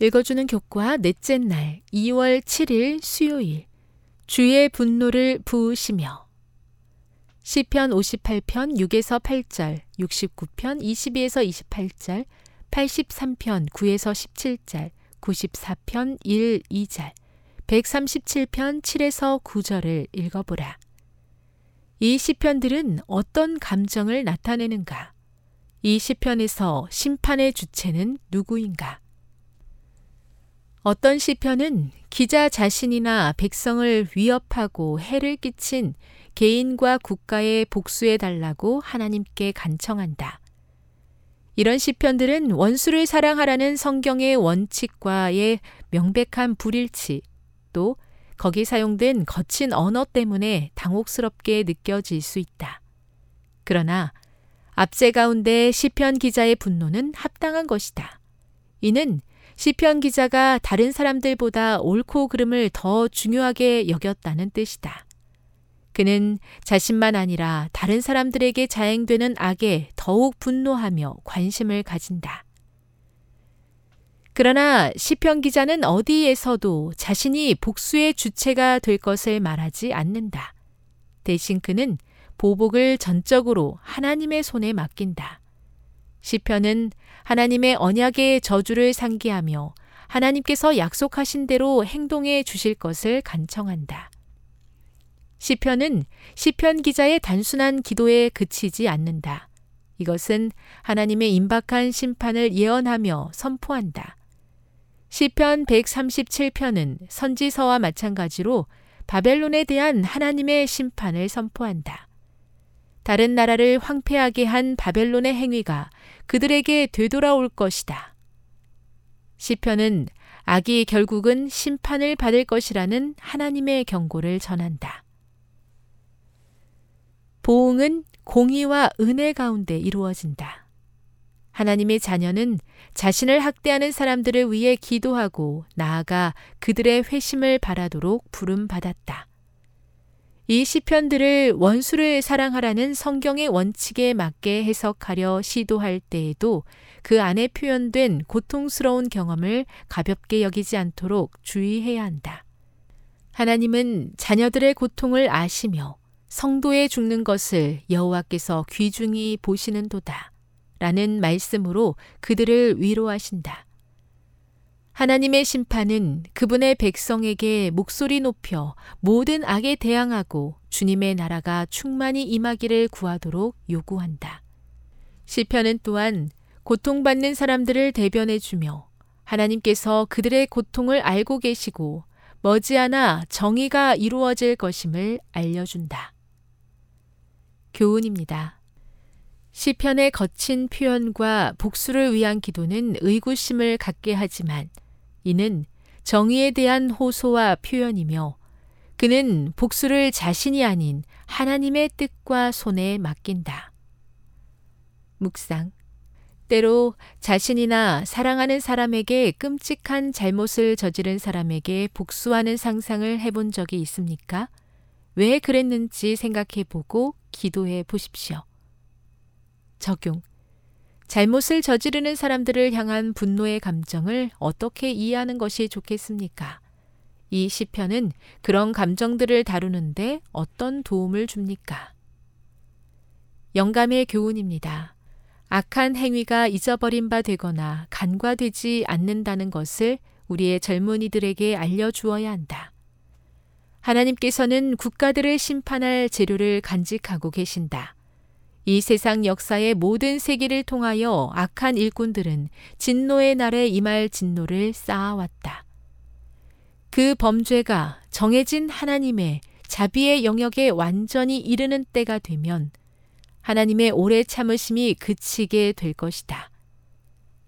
읽어주는 교과 넷째 날 2월 7일 수요일 주의 분노를 부으시며 시편 58편 6에서 8절, 69편 22에서 28절, 83편 9에서 17절, 94편 1, 2절, 137편 7에서 9절을 읽어보라. 이 시편들은 어떤 감정을 나타내는가? 이 시편에서 심판의 주체는 누구인가? 어떤 시편은 기자 자신이나 백성을 위협하고 해를 끼친 개인과 국가에 복수해 달라고 하나님께 간청한다. 이런 시편들은 원수를 사랑하라는 성경의 원칙과의 명백한 불일치, 또 거기 사용된 거친 언어 때문에 당혹스럽게 느껴질 수 있다. 그러나 압제 가운데 시편 기자의 분노는 합당한 것이다. 이는 시편 기자가 다른 사람들보다 옳고 그름을 더 중요하게 여겼다는 뜻이다. 그는 자신만 아니라 다른 사람들에게 자행되는 악에 더욱 분노하며 관심을 가진다. 그러나 시편 기자는 어디에서도 자신이 복수의 주체가 될 것을 말하지 않는다. 대신 그는 보복을 전적으로 하나님의 손에 맡긴다. 시편은 하나님의 언약의 저주를 상기하며 하나님께서 약속하신 대로 행동해 주실 것을 간청한다. 시편은 시편 기자의 단순한 기도에 그치지 않는다. 이것은 하나님의 임박한 심판을 예언하며 선포한다. 시편 137편은 선지서와 마찬가지로 바벨론에 대한 하나님의 심판을 선포한다. 다른 나라를 황폐하게 한 바벨론의 행위가 그들에게 되돌아올 것이다. 시편은 악이 결국은 심판을 받을 것이라는 하나님의 경고를 전한다. 보응은 공의와 은혜 가운데 이루어진다. 하나님의 자녀는 자신을 학대하는 사람들을 위해 기도하고 나아가 그들의 회심을 바라도록 부름받았다. 이 시편들을 원수를 사랑하라는 성경의 원칙에 맞게 해석하려 시도할 때에도 그 안에 표현된 고통스러운 경험을 가볍게 여기지 않도록 주의해야 한다. 하나님은 자녀들의 고통을 아시며 성도의 죽는 것을 여호와께서 귀중히 보시는도다. 라는 말씀으로 그들을 위로하신다. 하나님의 심판은 그분의 백성에게 목소리 높여 모든 악에 대항하고 주님의 나라가 충만히 임하기를 구하도록 요구한다. 시편은 또한 고통받는 사람들을 대변해 주며 하나님께서 그들의 고통을 알고 계시고 머지않아 정의가 이루어질 것임을 알려준다. 교훈입니다. 시편의 거친 표현과 복수를 위한 기도는 의구심을 갖게 하지만 이는 정의에 대한 호소와 표현이며 그는 복수를 자신이 아닌 하나님의 뜻과 손에 맡긴다. 묵상. 때로 자신이나 사랑하는 사람에게 끔찍한 잘못을 저지른 사람에게 복수하는 상상을 해본 적이 있습니까? 왜 그랬는지 생각해 보고 기도해 보십시오. 적용. 잘못을 저지르는 사람들을 향한 분노의 감정을 어떻게 이해하는 것이 좋겠습니까? 이 시편은 그런 감정들을 다루는데 어떤 도움을 줍니까? 영감의 교훈입니다. 악한 행위가 잊어버린 바 되거나 간과되지 않는다는 것을 우리의 젊은이들에게 알려주어야 한다. 하나님께서는 국가들을 심판할 재료를 간직하고 계신다. 이 세상 역사의 모든 세기를 통하여 악한 일꾼들은 진노의 날에 임할 진노를 쌓아왔다. 그 범죄가 정해진 하나님의 자비의 영역에 완전히 이르는 때가 되면 하나님의 오래 참으심이 그치게 될 것이다.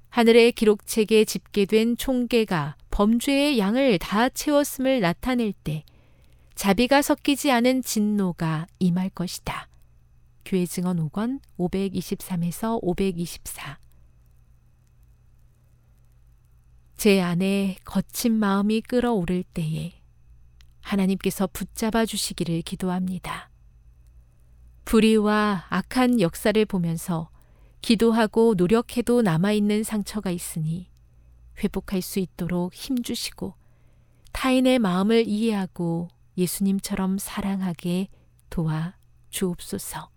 하늘의 기록책에 집계된 총계가 범죄의 양을 다 채웠음을 나타낼 때 자비가 섞이지 않은 진노가 임할 것이다. 교회 증언 5권 523에서 524. 제 안에 거친 마음이 끓어오를 때에 하나님께서 붙잡아 주시기를 기도합니다. 불의와 악한 역사를 보면서 기도하고 노력해도 남아있는 상처가 있으니 회복할 수 있도록 힘주시고 타인의 마음을 이해하고 예수님처럼 사랑하게 도와 주옵소서.